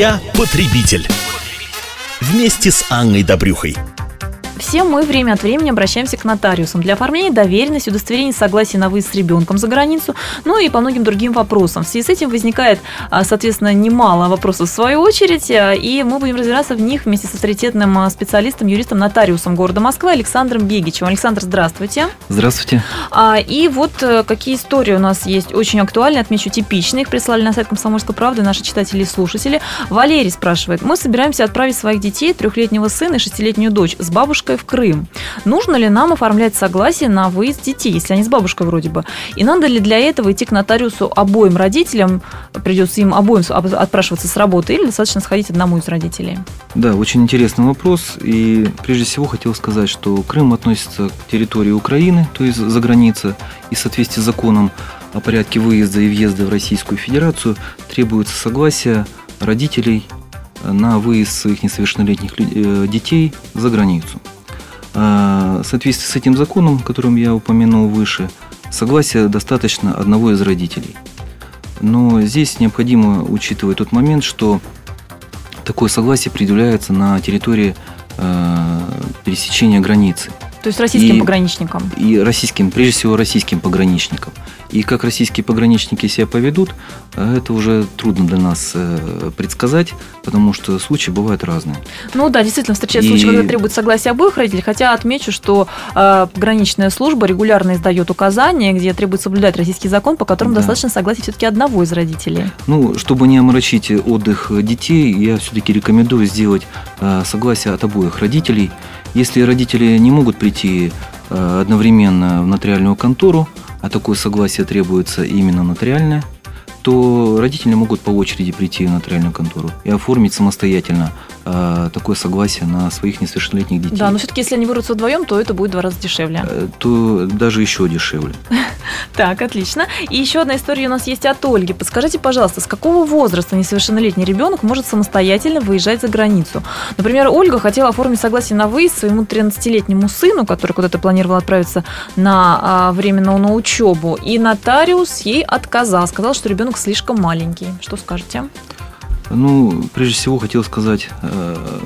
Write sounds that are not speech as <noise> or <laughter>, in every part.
Я потребитель. Вместе с Анной Добрюхой. Все мы время от времени обращаемся к нотариусам для оформления доверенности, удостоверения согласия на выезд с ребенком за границу, ну и по многим другим вопросам. В связи с этим возникает, а, соответственно, немало вопросов в свою очередь, а, и мы будем разбираться в них вместе с авторитетным а, специалистом, юристом, нотариусом города Москвы Александром Бегичем. Александр, здравствуйте. Здравствуйте. И вот э, какие истории у нас есть очень актуальные, отмечу типичные. Их прислали на сайт Комсомольской правды наши читатели и слушатели. Валерий спрашивает. Мы собираемся отправить своих детей, трехлетнего сына и шестилетнюю дочь с бабушкой бабушкой в Крым. Нужно ли нам оформлять согласие на выезд детей, если они с бабушкой вроде бы? И надо ли для этого идти к нотариусу обоим родителям, придется им обоим отпрашиваться с работы, или достаточно сходить одному из родителей? Да, очень интересный вопрос. И прежде всего хотел сказать, что Крым относится к территории Украины, то есть за граница, и в соответствии с законом о порядке выезда и въезда в Российскую Федерацию требуется согласие родителей на выезд своих несовершеннолетних э, детей за границу. А, в соответствии с этим законом, которым я упомянул выше, согласия достаточно одного из родителей. Но здесь необходимо учитывать тот момент, что такое согласие предъявляется на территории э, пересечения границы. То есть российским и, пограничникам? И российским, прежде всего российским пограничникам. И как российские пограничники себя поведут, э, это уже трудно для нас э, предсказать, потому что случаи бывают разные. Ну да, действительно, встречаются и... случаи, когда требуют согласия обоих родителей, хотя отмечу, что э, пограничная служба регулярно издает указания, где требует соблюдать российский закон, по которому да. достаточно согласия все-таки одного из родителей. Ну, чтобы не омрачить отдых детей, я все-таки рекомендую сделать э, согласие от обоих родителей. Если родители не могут прийти э, одновременно в нотариальную контору, а такое согласие требуется именно нотариальное, то родители могут по очереди прийти в нотариальную контору и оформить самостоятельно такое согласие на своих несовершеннолетних детей. Да, но все-таки если они вырвутся вдвоем, то это будет в два раза дешевле. Э, то даже еще дешевле. <laughs> Так, отлично. И еще одна история у нас есть от Ольги. Подскажите, пожалуйста, с какого возраста несовершеннолетний ребенок может самостоятельно выезжать за границу? Например, Ольга хотела оформить согласие на выезд своему 13-летнему сыну, который куда-то планировал отправиться на а, временную на учебу, и нотариус ей отказал, сказал, что ребенок слишком маленький. Что скажете? Ну, прежде всего хотел сказать, э,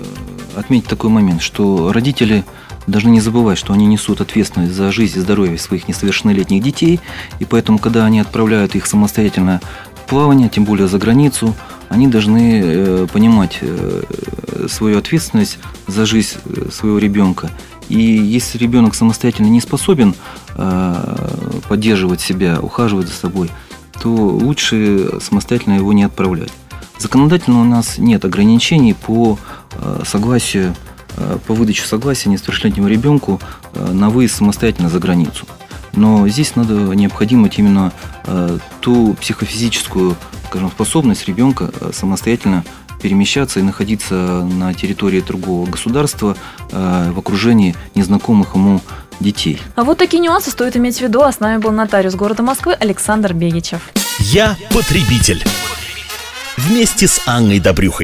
отметить такой момент, что родители должны не забывать, что они несут ответственность за жизнь и здоровье своих несовершеннолетних детей, и поэтому, когда они отправляют их самостоятельно в плавание, тем более за границу, они должны э, понимать э, свою ответственность за жизнь своего ребенка. И если ребенок самостоятельно не способен поддерживать себя, ухаживать за собой, то лучше самостоятельно его не отправлять. Законодательно у нас нет ограничений по э, согласию, э, по выдаче согласия несовершеннолетнему ребенку э, на выезд самостоятельно за границу. Но здесь надо необходимо именно ту психофизическую скажем, способность ребенка самостоятельно перемещаться и находиться на территории другого государства в окружении незнакомых ему детей. А вот такие нюансы стоит иметь в виду. А с нами был нотариус города Москвы Александр Бегичев. Я потребитель. Вместе с Анной Добрюхой.